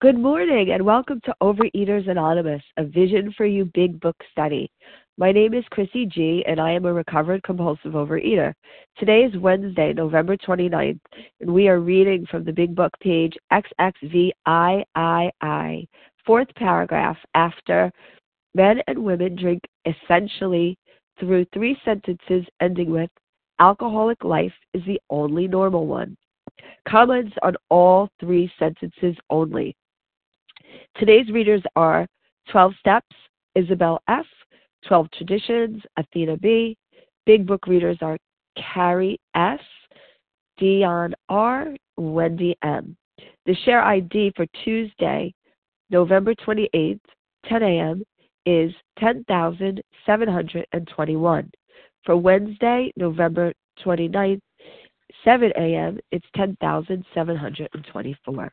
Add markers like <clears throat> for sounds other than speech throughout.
Good morning and welcome to Overeaters Anonymous, a Vision for You Big Book study. My name is Chrissy G, and I am a recovered compulsive overeater. Today is Wednesday, November 29th, and we are reading from the Big Book page XXVIII, fourth paragraph after men and women drink essentially through three sentences ending with alcoholic life is the only normal one. Comments on all three sentences only. Today's readers are 12 Steps, Isabel F., 12 Traditions, Athena B. Big Book readers are Carrie S., Dion R., Wendy M. The share ID for Tuesday, November 28th, 10 a.m., is 10,721. For Wednesday, November 29th, 7 a.m., it's 10,724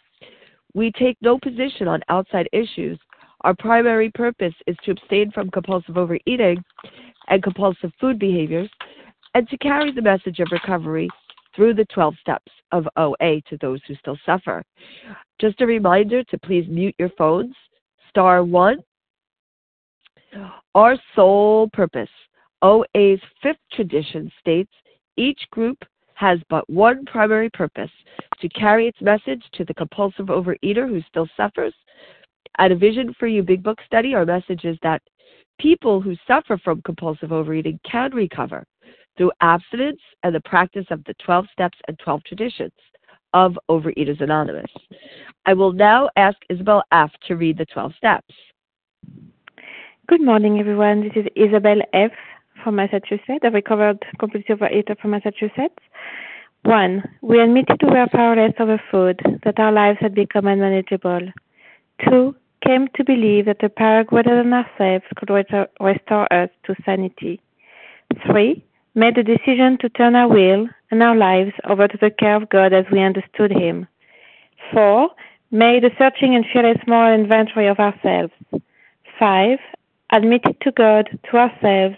We take no position on outside issues. Our primary purpose is to abstain from compulsive overeating and compulsive food behaviors and to carry the message of recovery through the 12 steps of OA to those who still suffer. Just a reminder to please mute your phones. Star 1. Our sole purpose. OA's fifth tradition states each group has but one primary purpose to carry its message to the compulsive overeater who still suffers. At a Vision for You Big Book study, our message is that people who suffer from compulsive overeating can recover through abstinence and the practice of the 12 steps and 12 traditions of Overeaters Anonymous. I will now ask Isabel F. to read the 12 steps. Good morning, everyone. This is Isabel F from Massachusetts, a recovered compulsive overeater from Massachusetts. One, we admitted to we were powerless over food, that our lives had become unmanageable. Two, came to believe that a power greater than ourselves could restore us to sanity. Three, made the decision to turn our will and our lives over to the care of God as we understood Him. Four, made a searching and fearless moral inventory of ourselves. Five, admitted to God, to ourselves,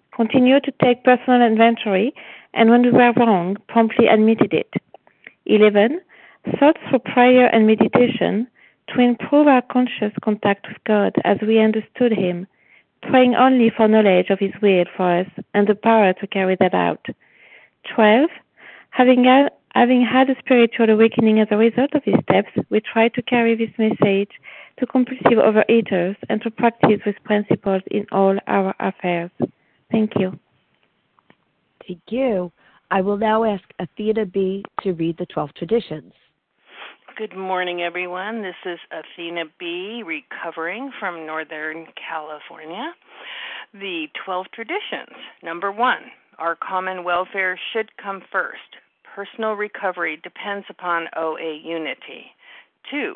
Continue to take personal inventory, and when we were wrong, promptly admitted it. 11. Thought through prayer and meditation to improve our conscious contact with God as we understood Him, praying only for knowledge of His will for us and the power to carry that out. 12. Having, having had a spiritual awakening as a result of these steps, we try to carry this message to compulsive overeaters and to practice these principles in all our affairs. Thank you. Thank you. I will now ask Athena B. to read the 12 traditions. Good morning, everyone. This is Athena B., recovering from Northern California. The 12 traditions. Number one, our common welfare should come first. Personal recovery depends upon OA unity. Two,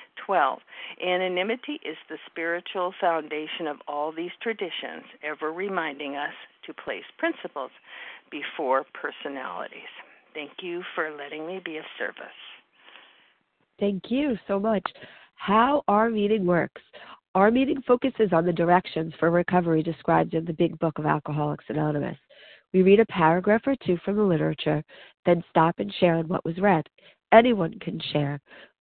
12. Anonymity is the spiritual foundation of all these traditions, ever reminding us to place principles before personalities. Thank you for letting me be of service. Thank you so much. How our meeting works. Our meeting focuses on the directions for recovery described in the Big Book of Alcoholics Anonymous. We read a paragraph or two from the literature, then stop and share on what was read. Anyone can share,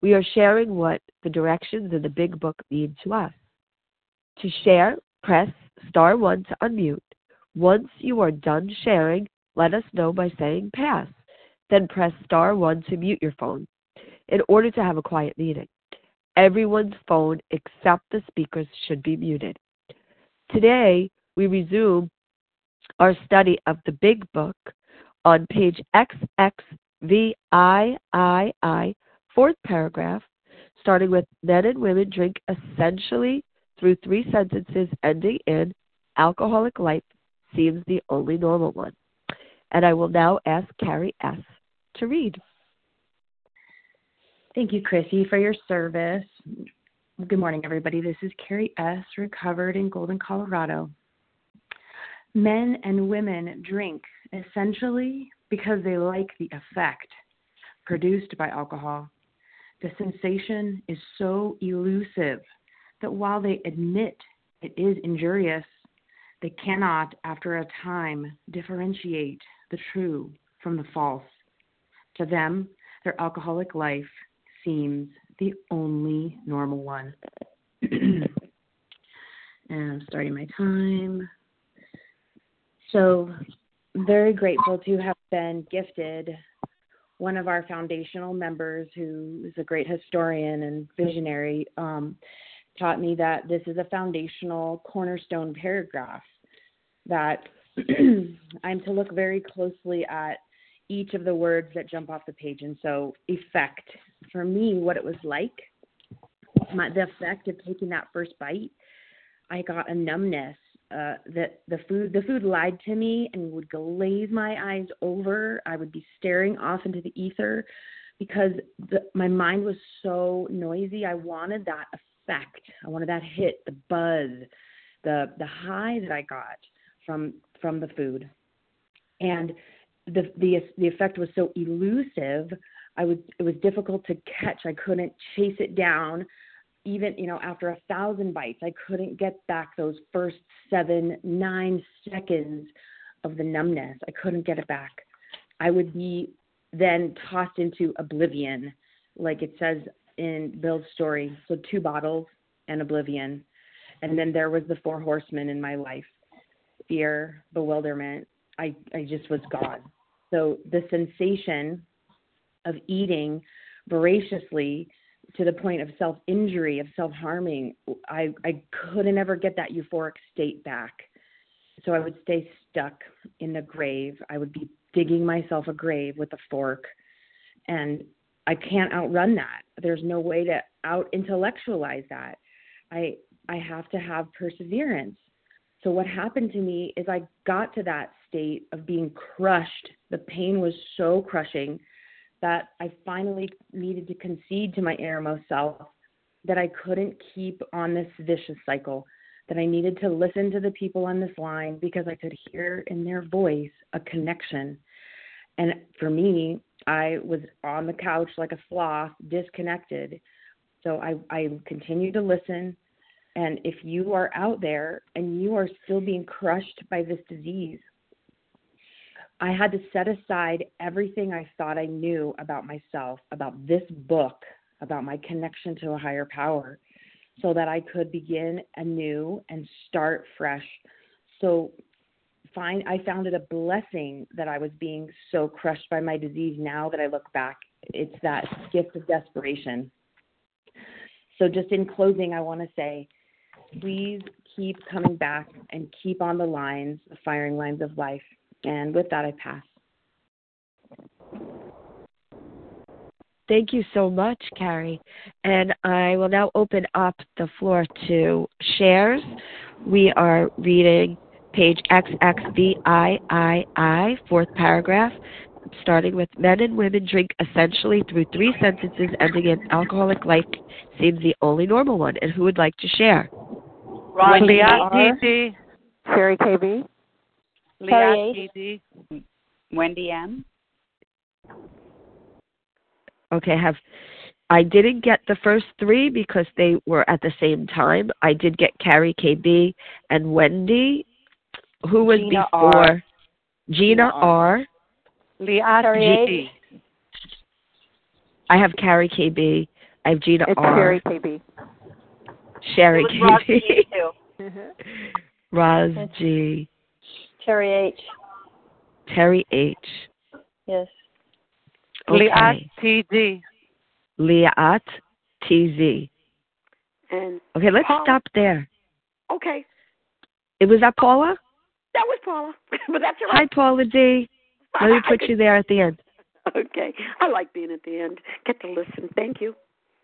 We are sharing what the directions in the big book mean to us. To share, press star 1 to unmute. Once you are done sharing, let us know by saying pass. Then press star 1 to mute your phone in order to have a quiet meeting. Everyone's phone except the speakers should be muted. Today, we resume our study of the Big Book on page XXVIII fourth paragraph, starting with men and women drink essentially through three sentences ending in alcoholic life seems the only normal one. And I will now ask Carrie S. to read. Thank you, Chrissy, for your service. Good morning, everybody. This is Carrie S., recovered in Golden, Colorado. Men and women drink essentially because they like the effect produced by alcohol. The sensation is so elusive that while they admit it is injurious, they cannot, after a time, differentiate the true from the false. To them, their alcoholic life seems the only normal one. <clears throat> and I'm starting my time. So, very grateful to have been gifted one of our foundational members, who is a great historian and visionary, um, taught me that this is a foundational cornerstone paragraph that <clears throat> I'm to look very closely at each of the words that jump off the page. And so, effect for me, what it was like, my, the effect of taking that first bite, I got a numbness uh, that the food the food lied to me and would glaze my eyes over. I would be staring off into the ether because the, my mind was so noisy. I wanted that effect. I wanted that hit, the buzz, the the high that I got from from the food, and the the the effect was so elusive. I was it was difficult to catch. I couldn't chase it down even you know after a thousand bites i couldn't get back those first seven nine seconds of the numbness. I couldn't get it back. I would be then tossed into oblivion like it says in bill's story. So two bottles and oblivion. And then there was the four horsemen in my life. Fear bewilderment. I i just was gone. So the sensation of eating voraciously to the point of self injury, of self harming, I, I couldn't ever get that euphoric state back. So I would stay stuck in the grave. I would be digging myself a grave with a fork. And I can't outrun that. There's no way to out intellectualize that. I I have to have perseverance. So what happened to me is I got to that state of being crushed. The pain was so crushing that I finally needed to concede to my innermost self that I couldn't keep on this vicious cycle, that I needed to listen to the people on this line because I could hear in their voice a connection. And for me, I was on the couch like a sloth, disconnected. So I, I continued to listen. And if you are out there and you are still being crushed by this disease, I had to set aside everything I thought I knew about myself, about this book, about my connection to a higher power, so that I could begin anew and start fresh. So find I found it a blessing that I was being so crushed by my disease now that I look back. It's that gift of desperation. So just in closing I want to say please keep coming back and keep on the lines, the firing lines of life. And with that, I pass. Thank you so much, Carrie. And I will now open up the floor to shares. We are reading page XXVIII, fourth paragraph, starting with men and women drink essentially through three sentences ending in alcoholic life seems the only normal one. And who would like to share? Ron Leah Sherry KB. Leah T.D. Wendy M. Okay, have I didn't get the first three because they were at the same time. I did get Carrie KB and Wendy. Who was Gina before? R. Gina, Gina R. R. Leah T.D. I have Carrie KB. I have Gina It's R. Sherry KB. Sherry It Roz KB. G, too. Roz G. <laughs> Terry H. Terry H. Yes. Leah Okay. T.D. Liat TZ. And Okay, let's Paula. stop there. okay, It was that Paula? that was Paula, <laughs> but that's all Hi, right. Paula D. Let me <laughs> put you there at the end. Okay, I like being at the end. Get to listen. Thank you.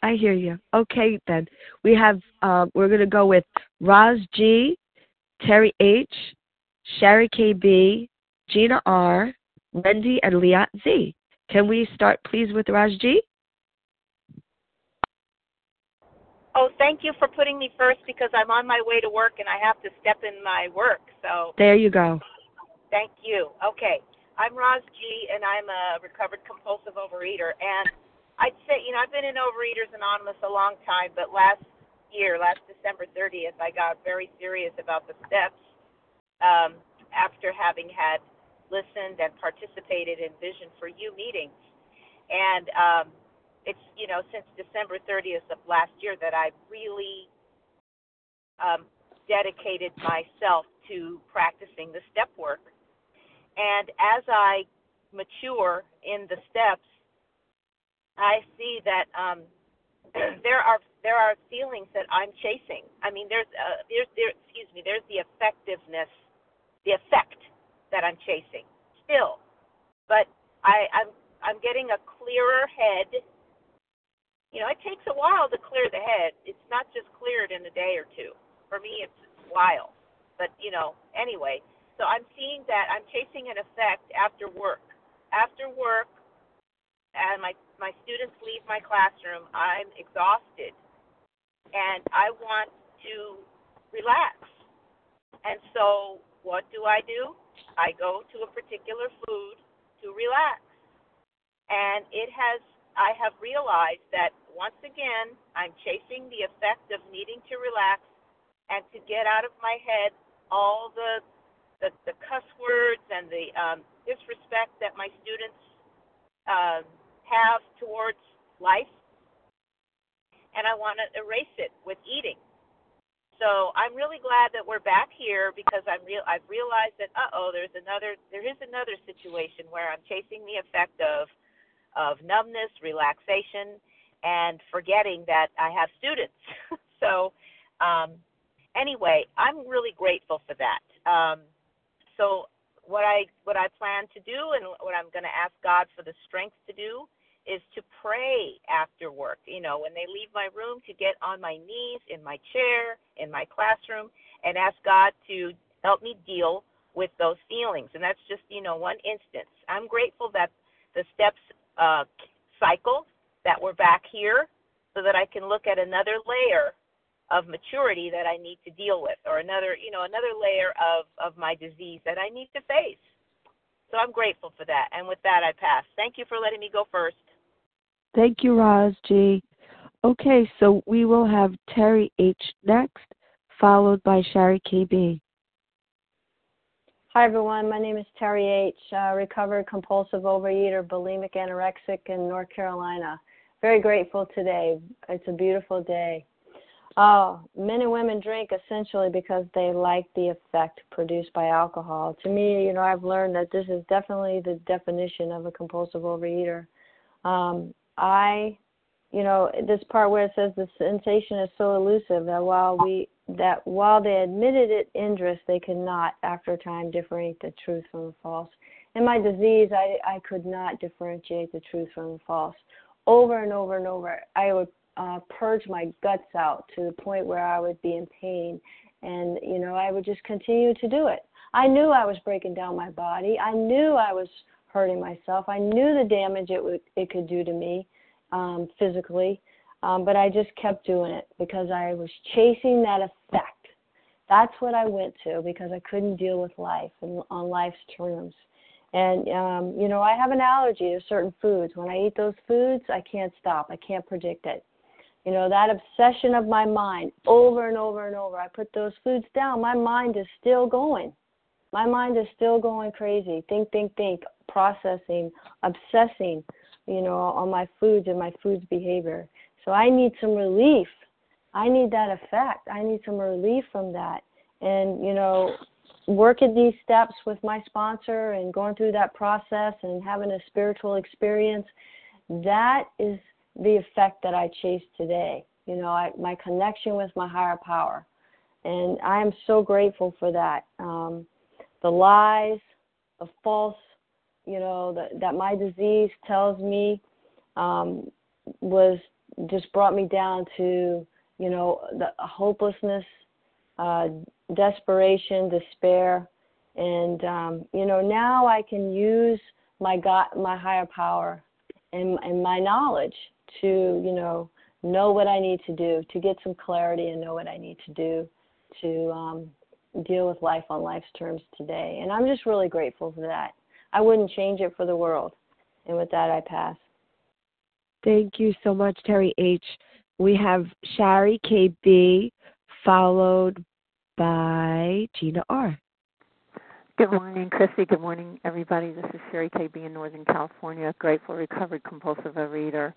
I hear you. Okay, then we have. Uh, we're going to go with Roz G, Terry H, Sherry KB, Gina R, Wendy, and Liat Z. Can we start, please, with Roz G? Oh, thank you for putting me first because I'm on my way to work and I have to step in my work. So There you go. thank you. Okay. I'm Roz G, and I'm a recovered compulsive overeater. And I'd say, you know, I've been in Overeaters Anonymous a long time, but last year, last December 30th, I got very serious about the steps um, after having had listened and participated in Vision for You meetings. And um, it's, you know, since December 30th of last year that I really um, dedicated myself to practicing the step work. And as I mature in the steps, I see that um, <clears throat> there are there are feelings that I'm chasing. I mean, there's uh, there's there excuse me, there's the effectiveness, the effect that I'm chasing still, but I I'm I'm getting a clearer head. You know, it takes a while to clear the head. It's not just cleared in a day or two. For me, it's a while. But you know, anyway, so I'm seeing that I'm chasing an effect after work. After work, and my my students leave my classroom, I'm exhausted, and I want to relax. And so, what do I do? I go to a particular food to relax, and it has. I have realized that once again, I'm chasing the effect of needing to relax and to get out of my head all the the, the cuss words and the um, disrespect that my students um, have towards life, and I want to erase it with eating. So I'm really glad that we're back here because I'm real. I've realized that uh oh, there's another. There is another situation where I'm chasing the effect of of numbness, relaxation, and forgetting that I have students. <laughs> so um, anyway, I'm really grateful for that. Um, so what I what I plan to do and what I'm going to ask God for the strength to do is to pray after work. You know, when they leave my room, to get on my knees in my chair, in my classroom, and ask God to help me deal with those feelings. And that's just, you know, one instance. I'm grateful that the steps uh, cycle that we're back here so that I can look at another layer of maturity that I need to deal with or another, you know, another layer of, of my disease that I need to face. So I'm grateful for that. And with that, I pass. Thank you for letting me go first. Thank you, Roz G. Okay, so we will have Terry H next, followed by Sherry KB. Hi, everyone. My name is Terry H., uh, recovered compulsive overeater, bulimic anorexic in North Carolina. Very grateful today. It's a beautiful day. Uh, men and women drink essentially because they like the effect produced by alcohol. To me, you know, I've learned that this is definitely the definition of a compulsive overeater. Um, I, you know, this part where it says the sensation is so elusive that while we that while they admitted it injurious, they could not, after a time, differentiate the truth from the false. In my disease, I I could not differentiate the truth from the false. Over and over and over, I would uh, purge my guts out to the point where I would be in pain, and you know, I would just continue to do it. I knew I was breaking down my body. I knew I was hurting myself. I knew the damage it would it could do to me um, physically, um, but I just kept doing it because I was chasing that effect. That's what I went to because I couldn't deal with life and on life's terms. And um, you know, I have an allergy to certain foods. When I eat those foods, I can't stop. I can't predict it. You know, that obsession of my mind over and over and over. I put those foods down. My mind is still going. My mind is still going crazy. Think, think, think, processing, obsessing, you know, on my foods and my foods behavior. So I need some relief. I need that effect. I need some relief from that. And, you know, working these steps with my sponsor and going through that process and having a spiritual experience, that is the effect that I chase today. You know, I, my connection with my higher power. And I am so grateful for that. Um, the lies, the false you know that that my disease tells me um, was just brought me down to you know the hopelessness, uh, desperation, despair, and um, you know now I can use my God, my higher power, and and my knowledge to you know know what I need to do to get some clarity and know what I need to do to um, deal with life on life's terms today. And I'm just really grateful for that. I wouldn't change it for the world. And with that, I pass. Thank you so much, Terry H. We have Sherry KB, followed by Gina R. Good morning, Christy. Good morning, everybody. This is Sherry KB in Northern California, grateful recovered compulsive overeater.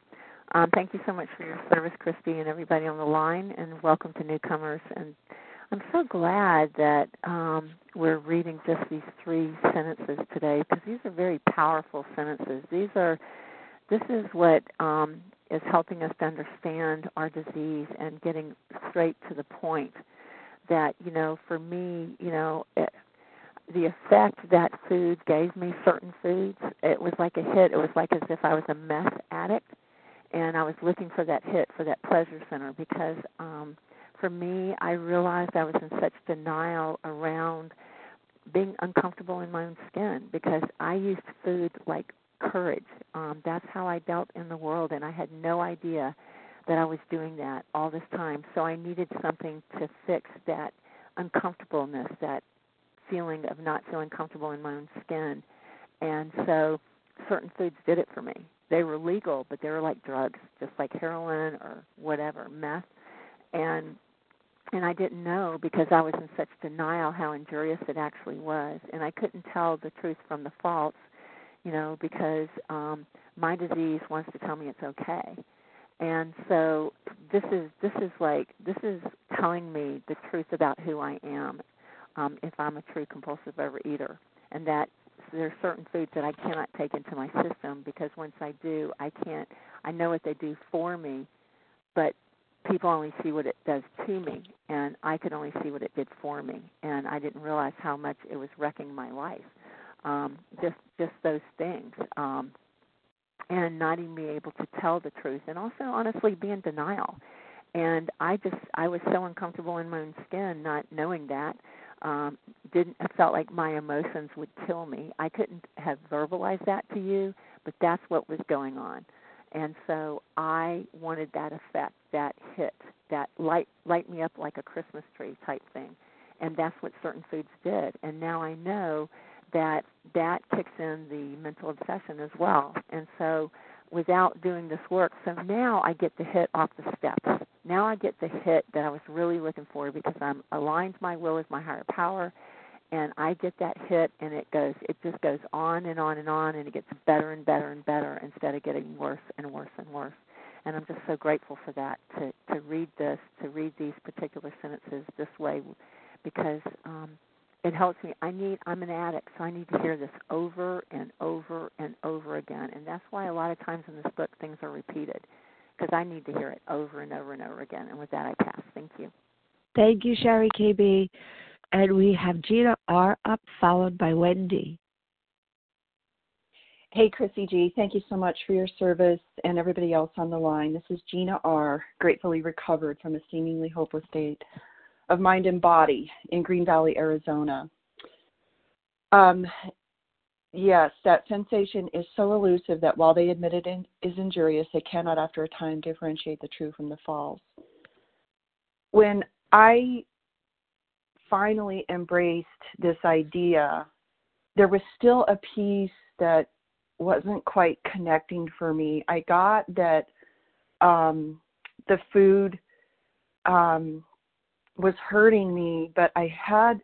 Um, thank you so much for your service, Christy, and everybody on the line, and welcome to newcomers. And I'm so glad that um, we're reading just these three sentences today because these are very powerful sentences. These are, this is what um, is helping us to understand our disease and getting straight to the point. That you know, for me, you know, it, the effect that food gave me, certain foods, it was like a hit. It was like as if I was a meth addict, and I was looking for that hit, for that pleasure center, because um, for me, I realized I was in such denial around being uncomfortable in my own skin because I used food like courage. Um, that's how I dealt in the world, and I had no idea that I was doing that all this time. So I needed something to fix that uncomfortableness, that feeling of not feeling comfortable in my own skin. And so certain foods did it for me. They were legal, but they were like drugs, just like heroin or whatever, meth. And and I didn't know because I was in such denial how injurious it actually was, and I couldn't tell the truth from the false, you know, because um, my disease wants to tell me it's okay, and so this is this is like this is telling me the truth about who I am, um, if I'm a true compulsive overeater, and that there are certain foods that I cannot take into my system because once I do, I can't. I know what they do for me, but people only see what it does to me and I could only see what it did for me and I didn't realize how much it was wrecking my life. Um just just those things. Um and not even be able to tell the truth and also honestly be in denial and i just i was so uncomfortable in my own skin not knowing that um didn't I felt like my emotions would kill me i couldn't have verbalized that to you but that's what was going on and so i wanted that effect that hit that light light me up like a christmas tree type thing and that's what certain foods did and now i know that that kicks in the mental obsession as well. And so without doing this work, so now I get the hit off the steps. Now I get the hit that I was really looking for because I'm aligned my will with my higher power and I get that hit and it goes it just goes on and on and on and it gets better and better and better instead of getting worse and worse and worse. And I'm just so grateful for that to to read this, to read these particular sentences this way because um it helps me. I need I'm an addict, so I need to hear this over and over and over again. And that's why a lot of times in this book things are repeated because I need to hear it over and over and over again. And with that, I pass. Thank you. Thank you, Sherry KB. And we have Gina R up, followed by Wendy. Hey, Chrissy G, thank you so much for your service and everybody else on the line. This is Gina R, gratefully recovered from a seemingly hopeless state of mind and body in Green Valley, Arizona. Um, yes, that sensation is so elusive that while they admit it in, is injurious, they cannot, after a time, differentiate the true from the false. When I finally embraced this idea, there was still a piece that wasn't quite connecting for me. I got that um, the food um, was hurting me, but I had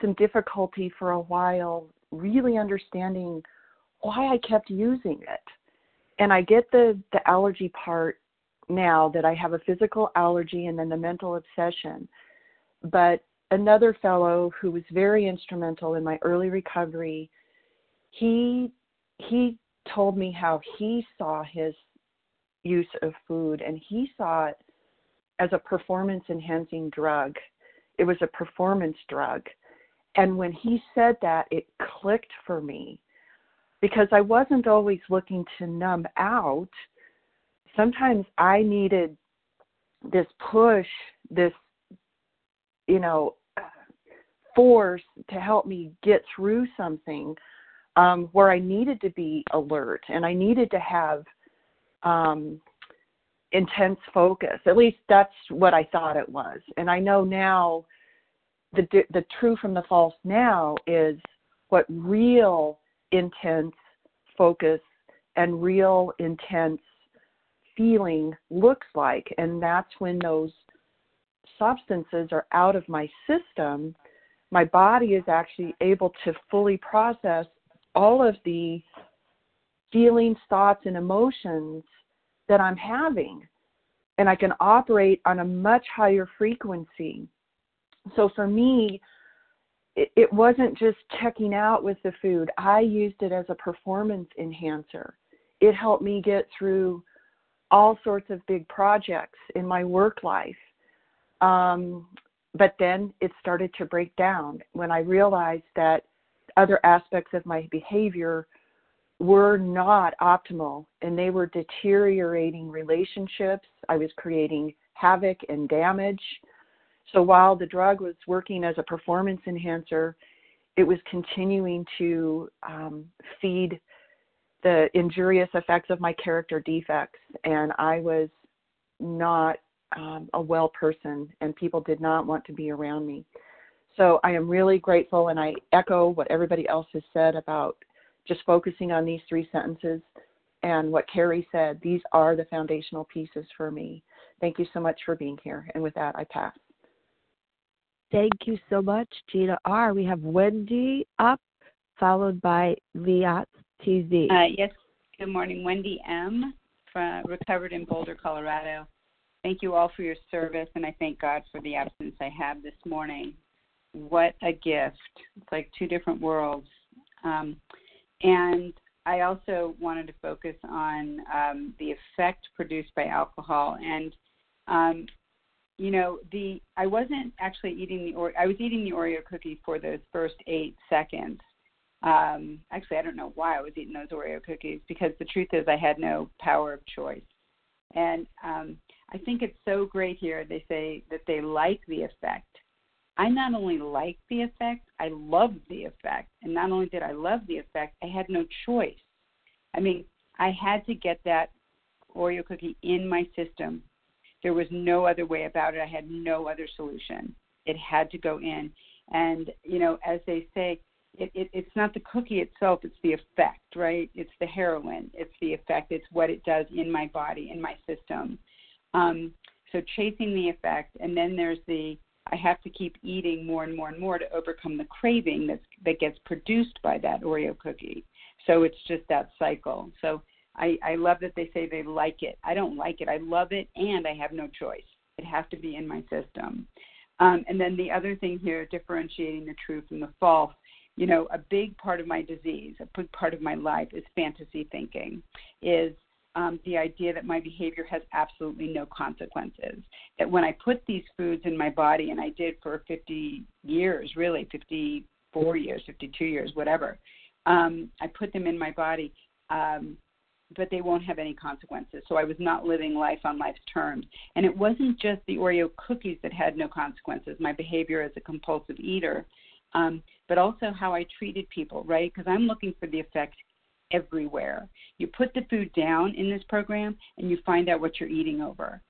some difficulty for a while really understanding why I kept using it. And I get the the allergy part now that I have a physical allergy and then the mental obsession. But another fellow who was very instrumental in my early recovery, he he told me how he saw his use of food and he saw it as a performance enhancing drug. It was a performance drug. And when he said that, it clicked for me because I wasn't always looking to numb out. Sometimes I needed this push, this, you know, force to help me get through something um, where I needed to be alert and I needed to have um, intense focus. At least that's what I thought it was. And I know now the the true from the false now is what real intense focus and real intense feeling looks like and that's when those substances are out of my system my body is actually able to fully process all of the feelings thoughts and emotions that I'm having. And I can operate on a much higher frequency. So for me, it, it wasn't just checking out with the food, I used it as a performance enhancer. It helped me get through all sorts of big projects in my work life. Um, but then it started to break down when I realized that other aspects of my behavior were not optimal and they were deteriorating relationships. I was creating havoc and damage. So while the drug was working as a performance enhancer, it was continuing to um, feed the injurious effects of my character defects, and I was not um, a well person, and people did not want to be around me. So I am really grateful, and I echo what everybody else has said about just focusing on these three sentences and what Carrie said, these are the foundational pieces for me. Thank you so much for being here. And with that, I pass. Thank you so much, Gina R. We have Wendy up, followed by Liat TZ. Uh, yes, good morning. Wendy M. From, recovered in Boulder, Colorado. Thank you all for your service, and I thank God for the absence I have this morning. What a gift! It's like two different worlds. Um, and I also wanted to focus on um, the effect produced by alcohol. And um, you know, the I wasn't actually eating the or I was eating the Oreo cookie for those first eight seconds, Um, actually, I don't know why I was eating those Oreo cookies because the truth is I had no power of choice. And um, I think it's so great here. They say that they like the effect. I not only like the effect, I love the effect. And not only did I love the effect, I had no choice. I mean, I had to get that Oreo cookie in my system. There was no other way about it. I had no other solution. It had to go in. And, you know, as they say, it, it, it's not the cookie itself, it's the effect, right? It's the heroin, it's the effect, it's what it does in my body, in my system. Um, so chasing the effect, and then there's the I have to keep eating more and more and more to overcome the craving that's, that gets produced by that Oreo cookie. So it's just that cycle. So I, I love that they say they like it. I don't like it. I love it, and I have no choice. It has to be in my system. Um, and then the other thing here, differentiating the true from the false. You know, a big part of my disease, a big part of my life is fantasy thinking, is um, the idea that my behavior has absolutely no consequences. That when I put these foods in my body, and I did for 50 years, really 54 years, 52 years, whatever, um, I put them in my body, um, but they won't have any consequences. So I was not living life on life's terms. And it wasn't just the Oreo cookies that had no consequences, my behavior as a compulsive eater, um, but also how I treated people, right? Because I'm looking for the effect everywhere. You put the food down in this program and you find out what you're eating over.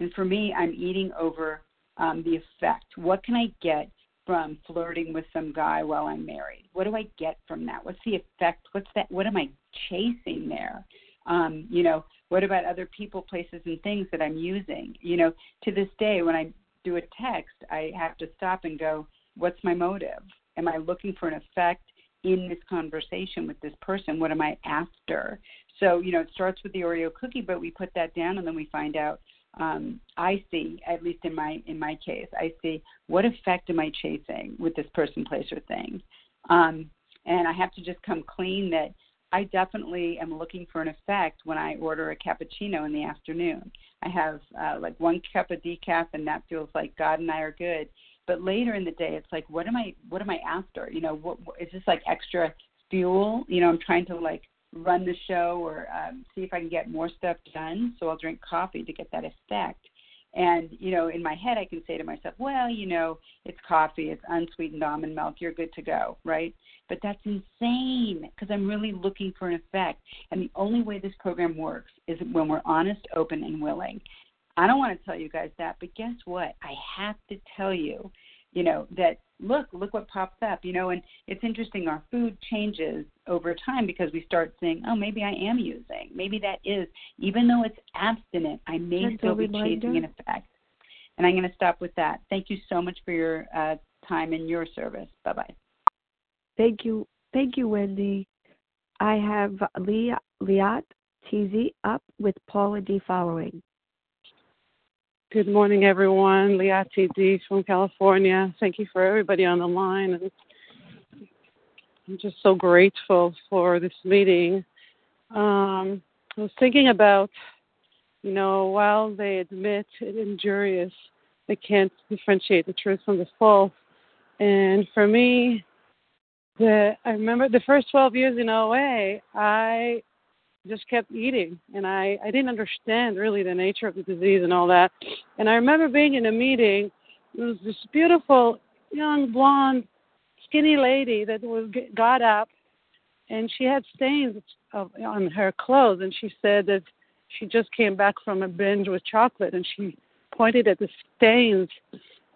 And for me, I'm eating over um, the effect. What can I get from flirting with some guy while I'm married? What do I get from that? What's the effect? What's that? What am I chasing there? Um, you know, what about other people, places, and things that I'm using? You know, to this day, when I do a text, I have to stop and go, what's my motive? Am I looking for an effect in this conversation with this person? What am I after? So, you know, it starts with the Oreo cookie, but we put that down and then we find out um, I see, at least in my in my case, I see what effect am I chasing with this person, place, or thing, um, and I have to just come clean that I definitely am looking for an effect when I order a cappuccino in the afternoon. I have uh, like one cup of decaf, and that feels like God and I are good but later in the day it's like what am i what am i after? You know what, what is this like extra fuel? You know i'm trying to like run the show or um, see if i can get more stuff done so i'll drink coffee to get that effect. And you know in my head i can say to myself well you know it's coffee it's unsweetened almond milk you're good to go right? But that's insane because i'm really looking for an effect. And the only way this program works is when we're honest open and willing I don't want to tell you guys that, but guess what? I have to tell you, you know, that look, look what pops up, you know, and it's interesting. Our food changes over time because we start saying, oh, maybe I am using. Maybe that is, even though it's abstinent, I may That's still be chasing an effect. And I'm going to stop with that. Thank you so much for your uh, time and your service. Bye bye. Thank you. Thank you, Wendy. I have Leah, Liat TZ up with Paula D following. Good morning, everyone. Liati D from California. Thank you for everybody on the line. And I'm just so grateful for this meeting. Um, I was thinking about, you know, while they admit it injurious, they can't differentiate the truth from the false. And for me, the I remember the first 12 years in OA, I just kept eating. And I, I didn't understand really the nature of the disease and all that. And I remember being in a meeting, there was this beautiful young blonde skinny lady that was got up and she had stains of, on her clothes. And she said that she just came back from a binge with chocolate and she pointed at the stains.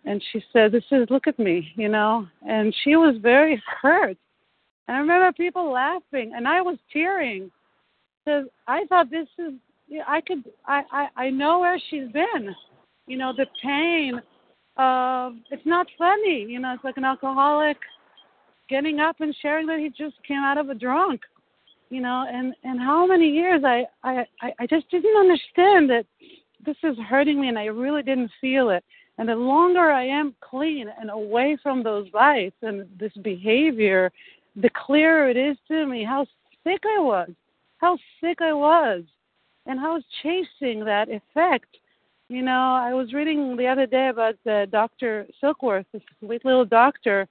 And she said this is look at me you know? And she was very hurt. And i remember people laughing and i was tearing I thought this is I could I, I I know where she's been. You know the pain of it's not funny. You know it's like an alcoholic getting up and sharing that he just came out of a drunk. You know and and how many years I I I just didn't understand that this is hurting me and I really didn't feel it. And the longer I am clean and away from those vices and this behavior, the clearer it is to me how sick I was how sick I was and how I was chasing that effect. You know, I was reading the other day about uh, Dr. Silkworth, this sweet little doctor,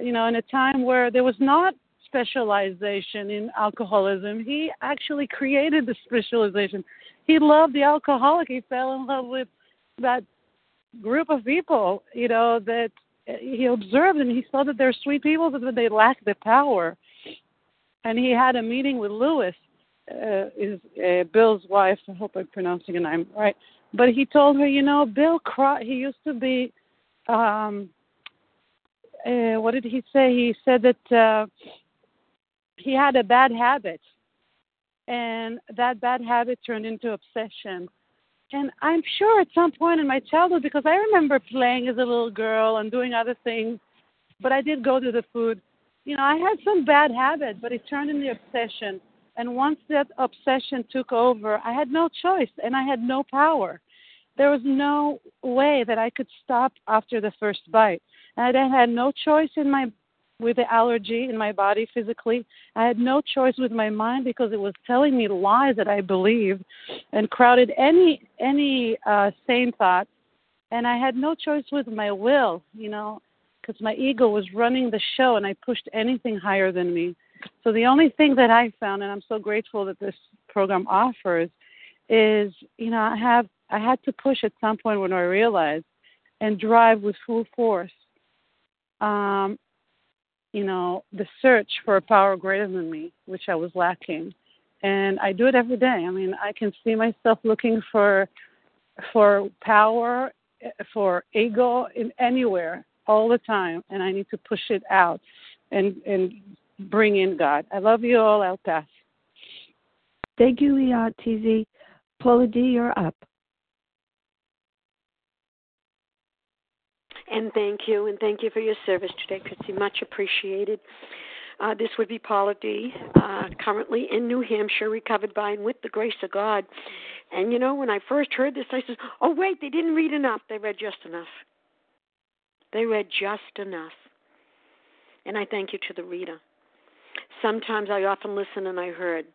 you know, in a time where there was not specialization in alcoholism. He actually created the specialization. He loved the alcoholic. He fell in love with that group of people, you know, that he observed and he saw that they're sweet people, but they lack the power. And he had a meeting with Lewis, uh, is uh, Bill's wife. I hope I'm pronouncing her name right. But he told her, you know, Bill Cry. He used to be. Um, uh, what did he say? He said that uh, he had a bad habit, and that bad habit turned into obsession. And I'm sure at some point in my childhood, because I remember playing as a little girl and doing other things, but I did go to the food. You know, I had some bad habits, but it turned into obsession. And once that obsession took over, I had no choice and I had no power. There was no way that I could stop after the first bite. I had no choice in my with the allergy in my body physically. I had no choice with my mind because it was telling me lies that I believed and crowded any any uh, sane thoughts. And I had no choice with my will, you know, because my ego was running the show and I pushed anything higher than me. So the only thing that I found, and I'm so grateful that this program offers, is you know I have I had to push at some point when I realized and drive with full force um, you know, the search for a power greater than me, which I was lacking. And I do it every day. I mean, I can see myself looking for for power, for ego in anywhere all the time, and I need to push it out and and bring in God. I love you all. I'll pass. Thank you, Leah TZ. Paula D, you're up. And thank you, and thank you for your service today, Christy. Much appreciated. Uh, this would be Paula D., uh, currently in New Hampshire, recovered by and with the grace of God. And you know, when I first heard this, I said, "Oh wait, they didn't read enough. They read just enough. They read just enough." And I thank you to the reader. Sometimes I often listen and I heard,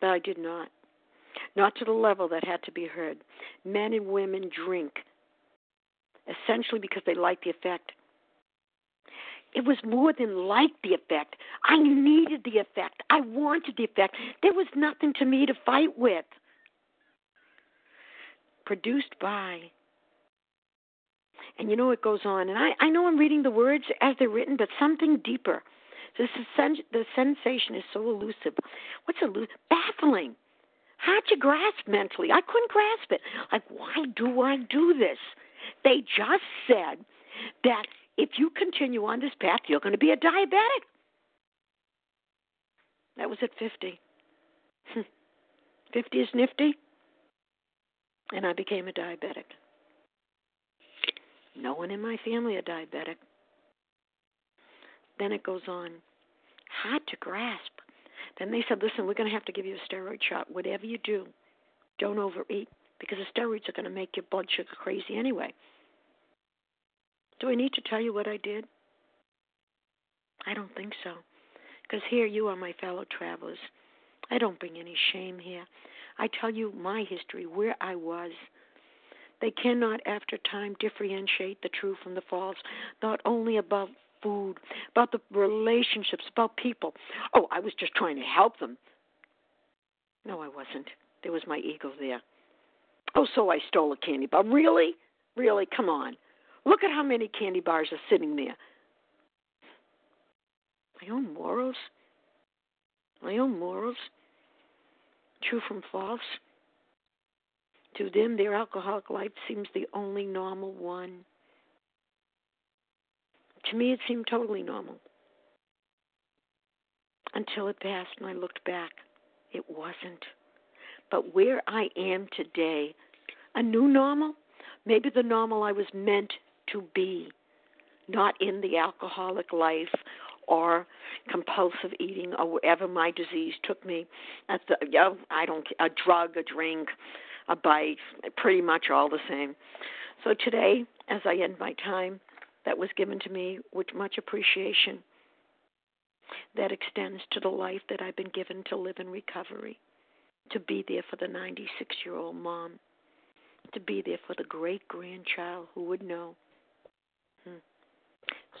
but I did not. Not to the level that had to be heard. Men and women drink essentially because they like the effect. It was more than like the effect. I needed the effect. I wanted the effect. There was nothing to me to fight with. Produced by. And you know it goes on. And I, I know I'm reading the words as they're written, but something deeper. This is, the sensation is so elusive. What's elusive? Baffling. Hard to grasp mentally. I couldn't grasp it. Like, why do I do this? They just said that if you continue on this path, you're going to be a diabetic. That was at 50. Hmm. 50 is nifty. And I became a diabetic. No one in my family a diabetic. Then it goes on. Hard to grasp. Then they said, listen, we're going to have to give you a steroid shot. Whatever you do, don't overeat because the steroids are going to make your blood sugar crazy anyway. Do I need to tell you what I did? I don't think so. Because here you are, my fellow travelers. I don't bring any shame here. I tell you my history, where I was. They cannot, after time, differentiate the true from the false, not only about food, about the relationships, about people. Oh, I was just trying to help them. No, I wasn't. There was my ego there. Oh, so I stole a candy bar. Really? Really? Come on. Look at how many candy bars are sitting there. My own morals. My own morals. True from false. To them, their alcoholic life seems the only normal one. To me, it seemed totally normal. Until it passed and I looked back. It wasn't. But where I am today, a new normal, maybe the normal I was meant to be, not in the alcoholic life or compulsive eating or wherever my disease took me. That's the, I don't a drug, a drink, a bite, pretty much all the same. So today, as I end my time that was given to me with much appreciation, that extends to the life that I've been given to live in recovery, to be there for the 96 year old mom, to be there for the great grandchild who would know. Hmm.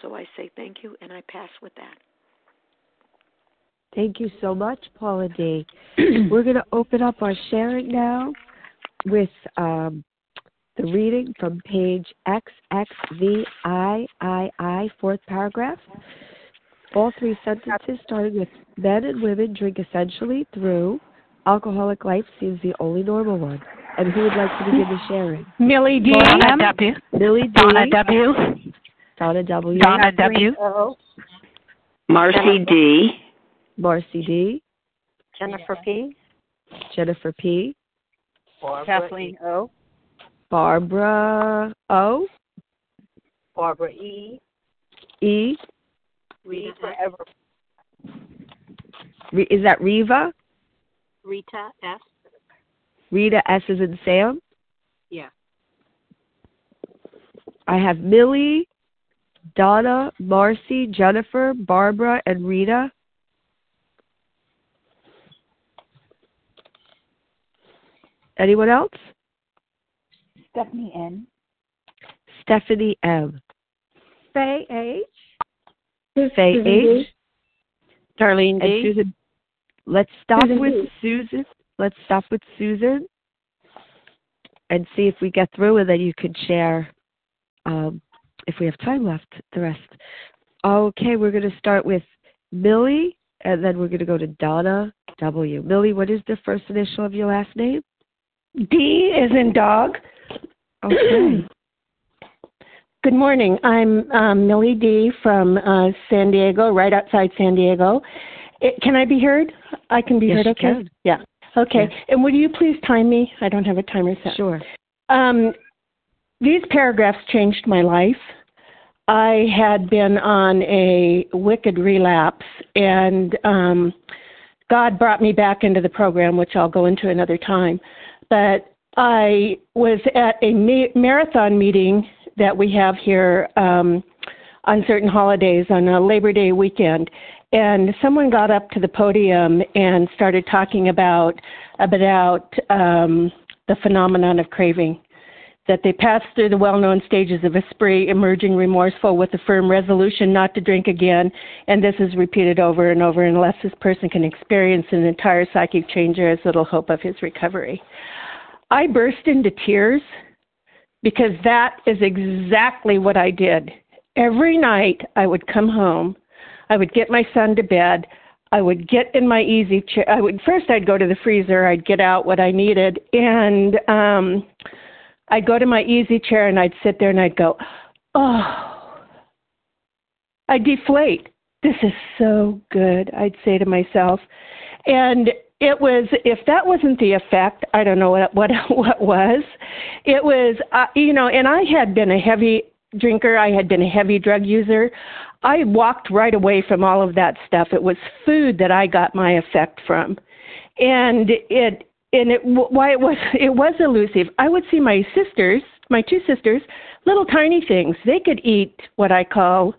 So I say thank you and I pass with that. Thank you so much, Paula D. <clears throat> We're going to open up our sharing now with um, the reading from page XXVIII, fourth paragraph. All three sentences starting with men and women drink essentially through alcoholic life seems the only normal one. And who would like to begin the sharing? Millie D. Donna W. Millie D. Donna W. Donna W. Donna W. Marcy D. Marcy D. Jennifer P. Jennifer P. Kathleen O. Barbara O. Barbara E. E. Rita Forever. Is that Riva? Rita S. Rita S is in Sam. Yeah. I have Millie, Donna, Marcy, Jennifer, Barbara, and Rita. Anyone else? Stephanie N. Stephanie M. Faye H. Faye H. Darlene D. Susan. Let's stop Susan with D. Susan. Let's stop with Susan and see if we get through, and then you can share um, if we have time left. The rest. Okay, we're going to start with Millie, and then we're going to go to Donna W. Millie, what is the first initial of your last name? D is in dog. Okay. <clears throat> Good morning. I'm um, Millie D from uh, San Diego, right outside San Diego. It, can I be heard? I can be Yes, heard. Okay. can. Yeah. Okay. And would you please time me? I don't have a timer set. Sure. Um, these paragraphs changed my life. I had been on a wicked relapse, and um, God brought me back into the program, which I'll go into another time. But I was at a ma- marathon meeting that we have here um, on certain holidays on a Labor Day weekend, and someone got up to the podium and started talking about about um, the phenomenon of craving that they pass through the well-known stages of a spree, emerging remorseful with a firm resolution not to drink again, and this is repeated over and over unless this person can experience an entire psychic change, there is little hope of his recovery. I burst into tears because that is exactly what I did. Every night I would come home, I would get my son to bed, I would get in my easy chair. I would first I'd go to the freezer, I'd get out what I needed, and um I'd go to my easy chair and I'd sit there and I'd go, oh, I'd deflate. This is so good, I'd say to myself. And it was if that wasn't the effect, I don't know what what <laughs> what was. It was uh, you know, and I had been a heavy drinker, I had been a heavy drug user. I walked right away from all of that stuff. It was food that I got my effect from. And it and it why it was <laughs> it was elusive. I would see my sisters, my two sisters, little tiny things. They could eat what I call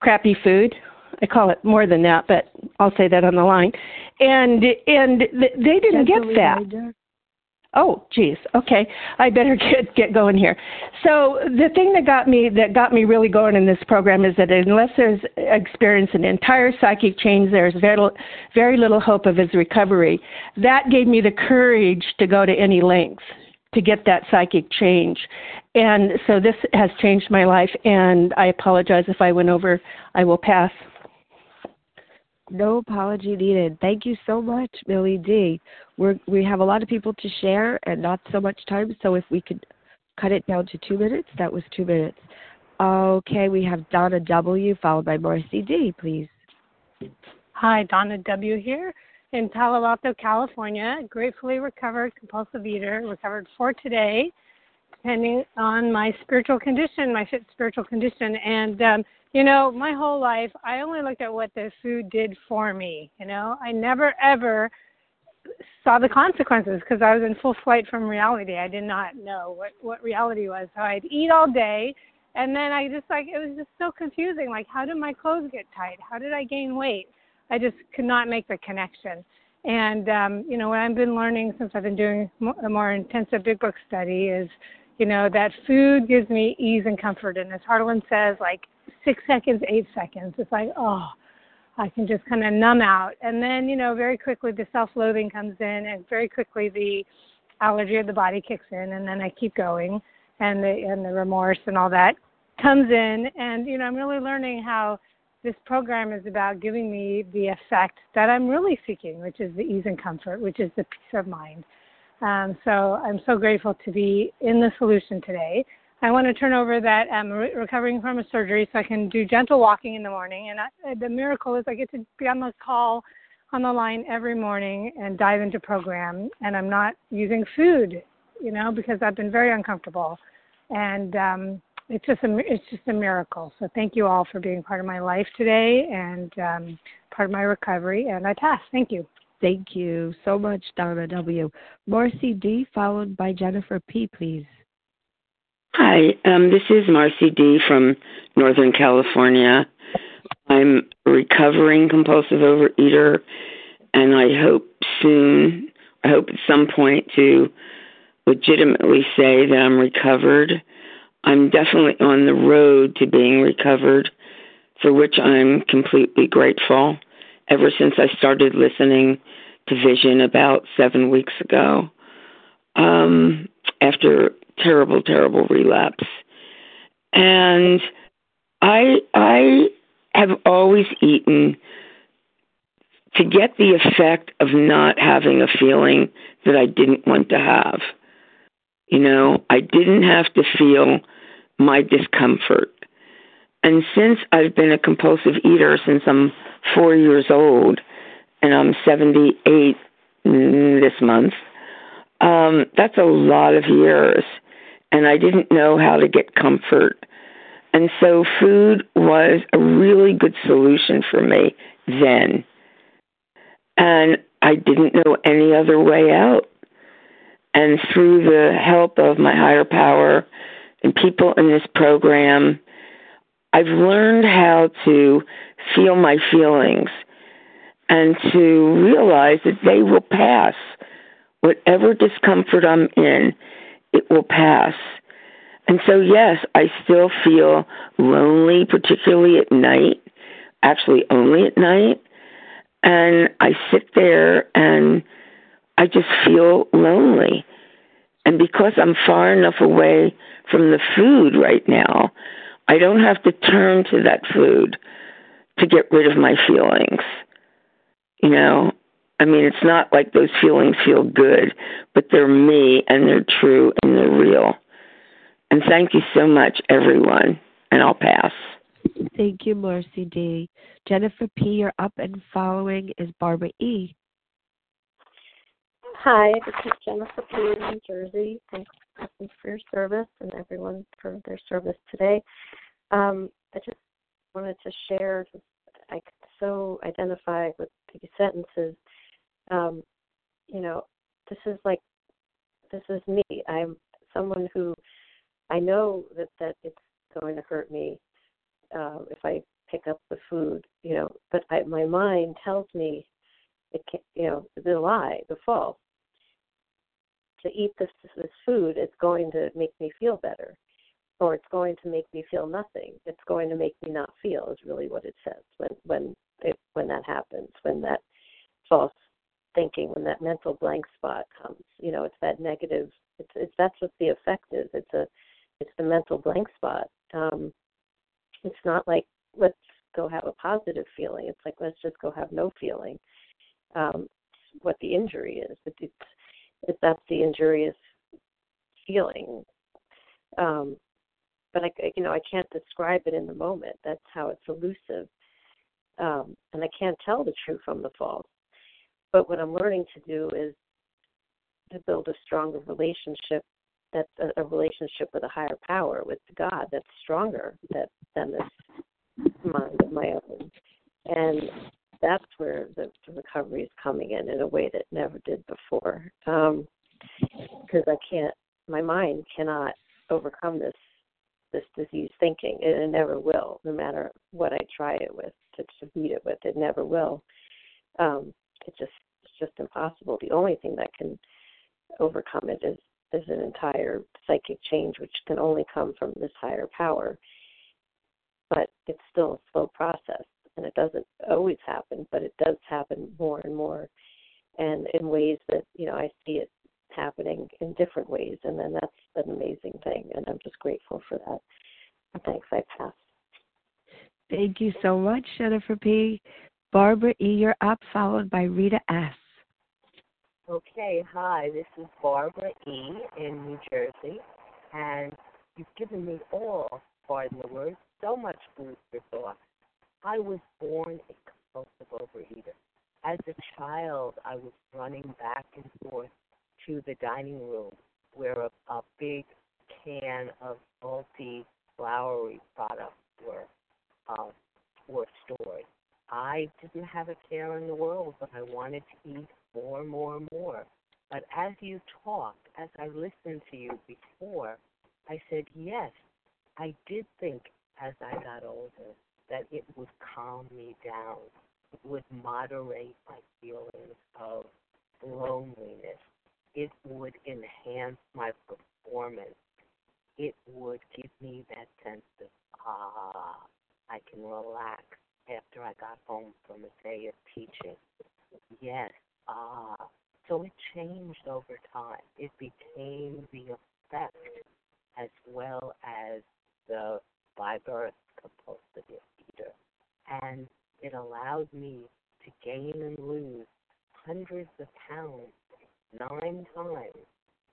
crappy food. I call it more than that, but I'll say that on the line. And and th- they didn't get that. Oh, geez. Okay, I better <laughs> get get going here. So the thing that got me that got me really going in this program is that unless there's experience an entire psychic change, there's very little, very little hope of his recovery. That gave me the courage to go to any lengths to get that psychic change. And so this has changed my life. And I apologize if I went over. I will pass. No apology needed. Thank you so much, Millie D. We're, we have a lot of people to share and not so much time, so if we could cut it down to two minutes, that was two minutes. Okay, we have Donna W. followed by Marcy D, please. Hi, Donna W. here in Palo Alto, California. Gratefully recovered compulsive eater, recovered for today, depending on my spiritual condition, my fit spiritual condition. And, um, you know, my whole life, I only looked at what the food did for me. You know, I never ever saw the consequences because I was in full flight from reality. I did not know what what reality was. So I'd eat all day, and then I just like it was just so confusing. Like, how did my clothes get tight? How did I gain weight? I just could not make the connection. And um, you know, what I've been learning since I've been doing a more intensive Big Book study is, you know, that food gives me ease and comfort. And as Harlan says, like six seconds, eight seconds. It's like, oh, I can just kind of numb out. And then, you know, very quickly the self loathing comes in, and very quickly the allergy of the body kicks in, and then I keep going, and the and the remorse and all that comes in. And you know, I'm really learning how this program is about giving me the effect that I'm really seeking, which is the ease and comfort, which is the peace of mind. Um, so I'm so grateful to be in the solution today. I want to turn over that I'm re- recovering from a surgery, so I can do gentle walking in the morning. And I, the miracle is I get to be on the call on the line every morning and dive into program, and I'm not using food, you know, because I've been very uncomfortable. And um, it's just a it's just a miracle. So thank you all for being part of my life today and um, part of my recovery. And I pass. Thank you. Thank you so much, Donna W. Marcy D, followed by Jennifer P, please. Hi, um, this is Marcy D from Northern California. I'm a recovering compulsive overeater, and I hope soon, I hope at some point to legitimately say that I'm recovered I'm definitely on the road to being recovered, for which I'm completely grateful ever since I started listening to Vision about seven weeks ago um, after terrible, terrible relapse. And I, I have always eaten to get the effect of not having a feeling that I didn't want to have. You know, I didn't have to feel my discomfort. And since I've been a compulsive eater since I'm four years old, and I'm 78 this month, um, that's a lot of years. And I didn't know how to get comfort. And so food was a really good solution for me then. And I didn't know any other way out. And through the help of my higher power and people in this program, I've learned how to feel my feelings and to realize that they will pass. Whatever discomfort I'm in, it will pass. And so, yes, I still feel lonely, particularly at night, actually, only at night. And I sit there and I just feel lonely. And because I'm far enough away from the food right now, I don't have to turn to that food to get rid of my feelings. You know, I mean, it's not like those feelings feel good, but they're me and they're true and they're real. And thank you so much, everyone. And I'll pass. Thank you, Marcy D. Jennifer P., you're up and following is Barbara E. Hi, this is Jennifer P. in New Jersey. Thanks for your service and everyone for their service today. Um, I just wanted to share, I could so identify with these sentences. Um, you know, this is like, this is me. I'm someone who I know that, that it's going to hurt me uh, if I pick up the food, you know, but I, my mind tells me it can't. you know, the lie, the false to eat this this food, it's going to make me feel better, or it's going to make me feel nothing. It's going to make me not feel is really what it says when when it, when that happens, when that false thinking, when that mental blank spot comes. You know, it's that negative. It's it's that's what the effect is. It's a it's the mental blank spot. Um, it's not like let's go have a positive feeling. It's like let's just go have no feeling. Um, what the injury is. It, it's if that's the injurious feeling. Um, but I, you know, I can't describe it in the moment. That's how it's elusive, um, and I can't tell the true from the false. But what I'm learning to do is to build a stronger relationship. That's a, a relationship with a higher power, with God, that's stronger that, than this mind of my own. And that's where the, the recovery is coming in in a way that never did before. Um, because I can't, my mind cannot overcome this this disease thinking. and it never will, no matter what I try it with to, to beat it with. It never will. Um, it just it's just impossible. The only thing that can overcome it is is an entire psychic change, which can only come from this higher power. But it's still a slow process and it doesn't always happen, but it does happen more and more, and in ways that you know I see it happening in different ways, and then that's an amazing thing, and I'm just grateful for that. Thanks, I pass. Thank you so much, Jennifer P. Barbara E., you're up, followed by Rita S. Okay, hi, this is Barbara E. in New Jersey, and you've given me all, pardon the word, so much food for thought. I was born a compulsive overeater. As a child, I was running back and forth to the dining room where a, a big can of multi-floury products were uh, were stored. I didn't have a care in the world, but I wanted to eat more, more, more. But as you talked, as I listened to you before, I said, yes, I did think as I got older that it would calm me down. It would moderate my feelings of loneliness. It would enhance my performance. It would give me that sense of, ah, I can relax after I got home from a day of teaching. Yes, ah. So it changed over time. It became the effect as well as the by birth compulsive eater. And it allowed me to gain and lose hundreds of pounds nine times,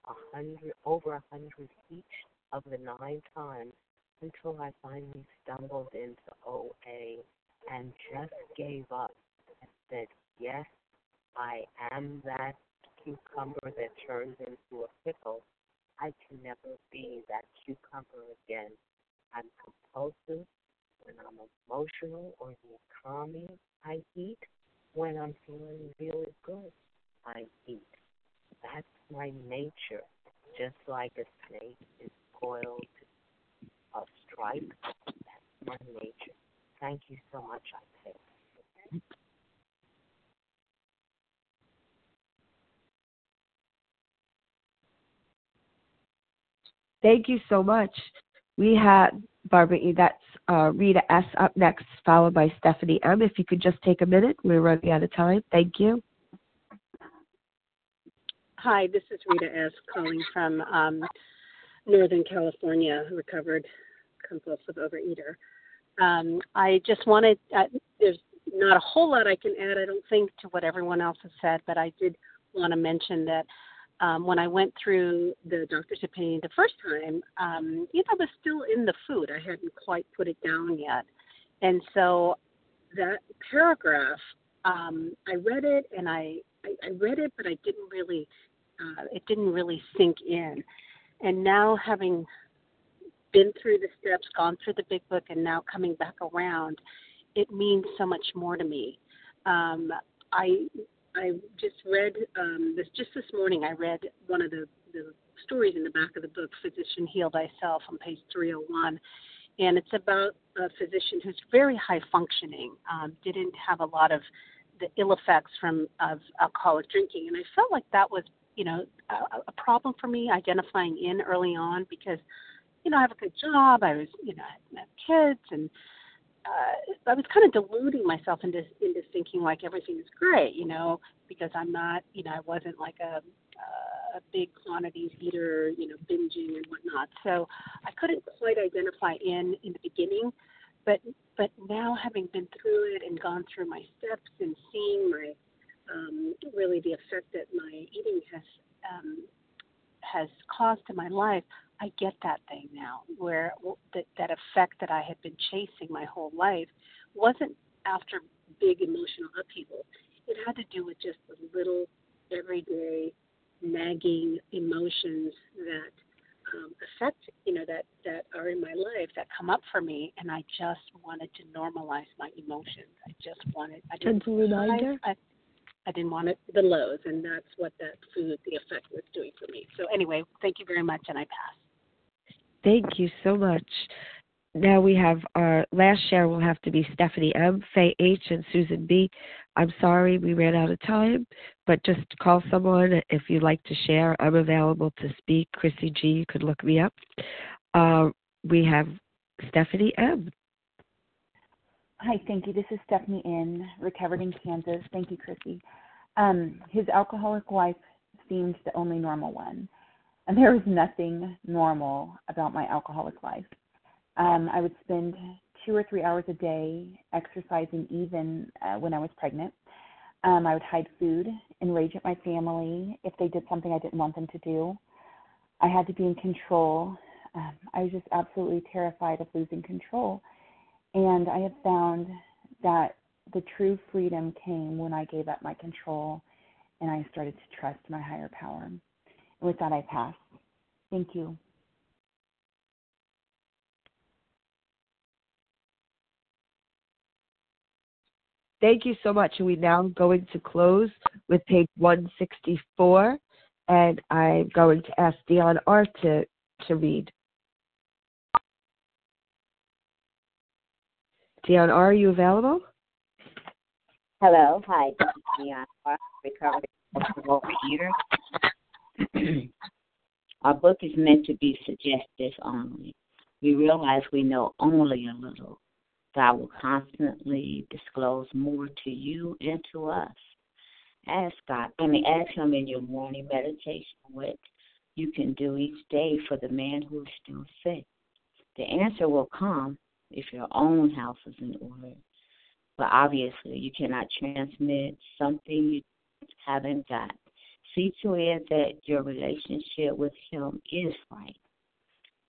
a hundred over a hundred each of the nine times until I finally stumbled into OA and just gave up and said, Yes, I am that cucumber that turns into a pickle. I can never be that cucumber again. I'm compulsive when I'm emotional or need calming. I eat. When I'm feeling really good, I eat. That's my nature. Just like a snake is coiled a stripe. That's my nature. Thank you so much, I think. Thank you so much. We had Barbara E. That's uh, Rita S. up next, followed by Stephanie M. If you could just take a minute, we're running out of time. Thank you. Hi, this is Rita S. calling from um, Northern California, recovered compulsive overeater. Um, I just wanted, uh, there's not a whole lot I can add, I don't think, to what everyone else has said, but I did want to mention that um, when I went through the doctor's opinion the first time, um, you know, it was still in the food. I hadn't quite put it down yet. And so that paragraph, um, I read it and I, I, I read it, but I didn't really, uh, it didn't really sink in. And now having been through the steps, gone through the big book, and now coming back around, it means so much more to me. Um, I I just read um, this just this morning. I read one of the, the stories in the back of the book, "Physician Heal Thyself," on page 301, and it's about a physician who's very high functioning, um, didn't have a lot of the ill effects from of alcoholic drinking, and I felt like that was you know a, a problem for me identifying in early on because you know I have a good job, I was you know I have kids and uh, I was kind of deluding myself into into thinking like everything is great, you know, because I'm not, you know, I wasn't like a a big quantities eater, you know, binging and whatnot. So I couldn't quite identify in in the beginning, but but now having been through it and gone through my steps and seeing my um, really the effect that my eating has um, has caused in my life, I get that thing now, where that that effect that I had been chasing my whole life wasn't after big emotional upheaval. It had to do with just the little everyday nagging emotions that um, affect, you know, that that are in my life that come up for me, and I just wanted to normalize my emotions. I just wanted. I didn't. reminder. I, I didn't want it the lows, and that's what that food, the effect was doing for me. So anyway, thank you very much, and I pass. Thank you so much. Now we have our last share will have to be Stephanie M, Faye H, and Susan B. I'm sorry we ran out of time, but just call someone if you'd like to share. I'm available to speak. Chrissy G, you could look me up. Uh, we have Stephanie M. Hi, thank you. This is Stephanie in, recovered in Kansas. Thank you, Chrissy. Um, his alcoholic wife seemed the only normal one, and there was nothing normal about my alcoholic life. Um, I would spend two or three hours a day exercising, even uh, when I was pregnant. Um, I would hide food, enrage at my family if they did something I didn't want them to do. I had to be in control. Um, I was just absolutely terrified of losing control. And I have found that the true freedom came when I gave up my control and I started to trust my higher power. And with that, I pass. Thank you. Thank you so much. And we're now going to close with page 164. And I'm going to ask Dion R. to, to read. Dion R., are you available? Hello. Hi, this is Dion R., recovered overeater. <clears throat> Our book is meant to be suggestive only. We realize we know only a little. God will constantly disclose more to you and to us. Ask God, I mean, ask Him in your morning meditation what you can do each day for the man who is still sick. The answer will come if your own house is in order. But obviously, you cannot transmit something you haven't got. See to it that your relationship with Him is right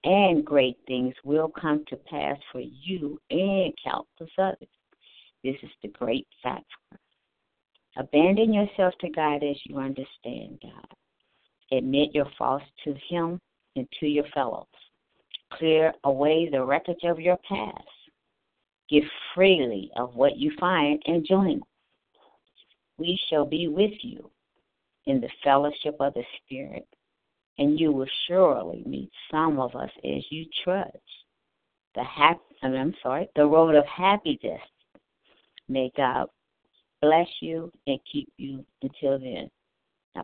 and great things will come to pass for you and countless others. This is the great fact. Abandon yourself to God as you understand God. Admit your faults to Him and to your fellows. Clear away the wreckage of your past. Give freely of what you find and join. We shall be with you in the fellowship of the Spirit and you will surely meet some of us as you trudge the happy, I'm sorry, the road of happiness. May God bless you and keep you until then.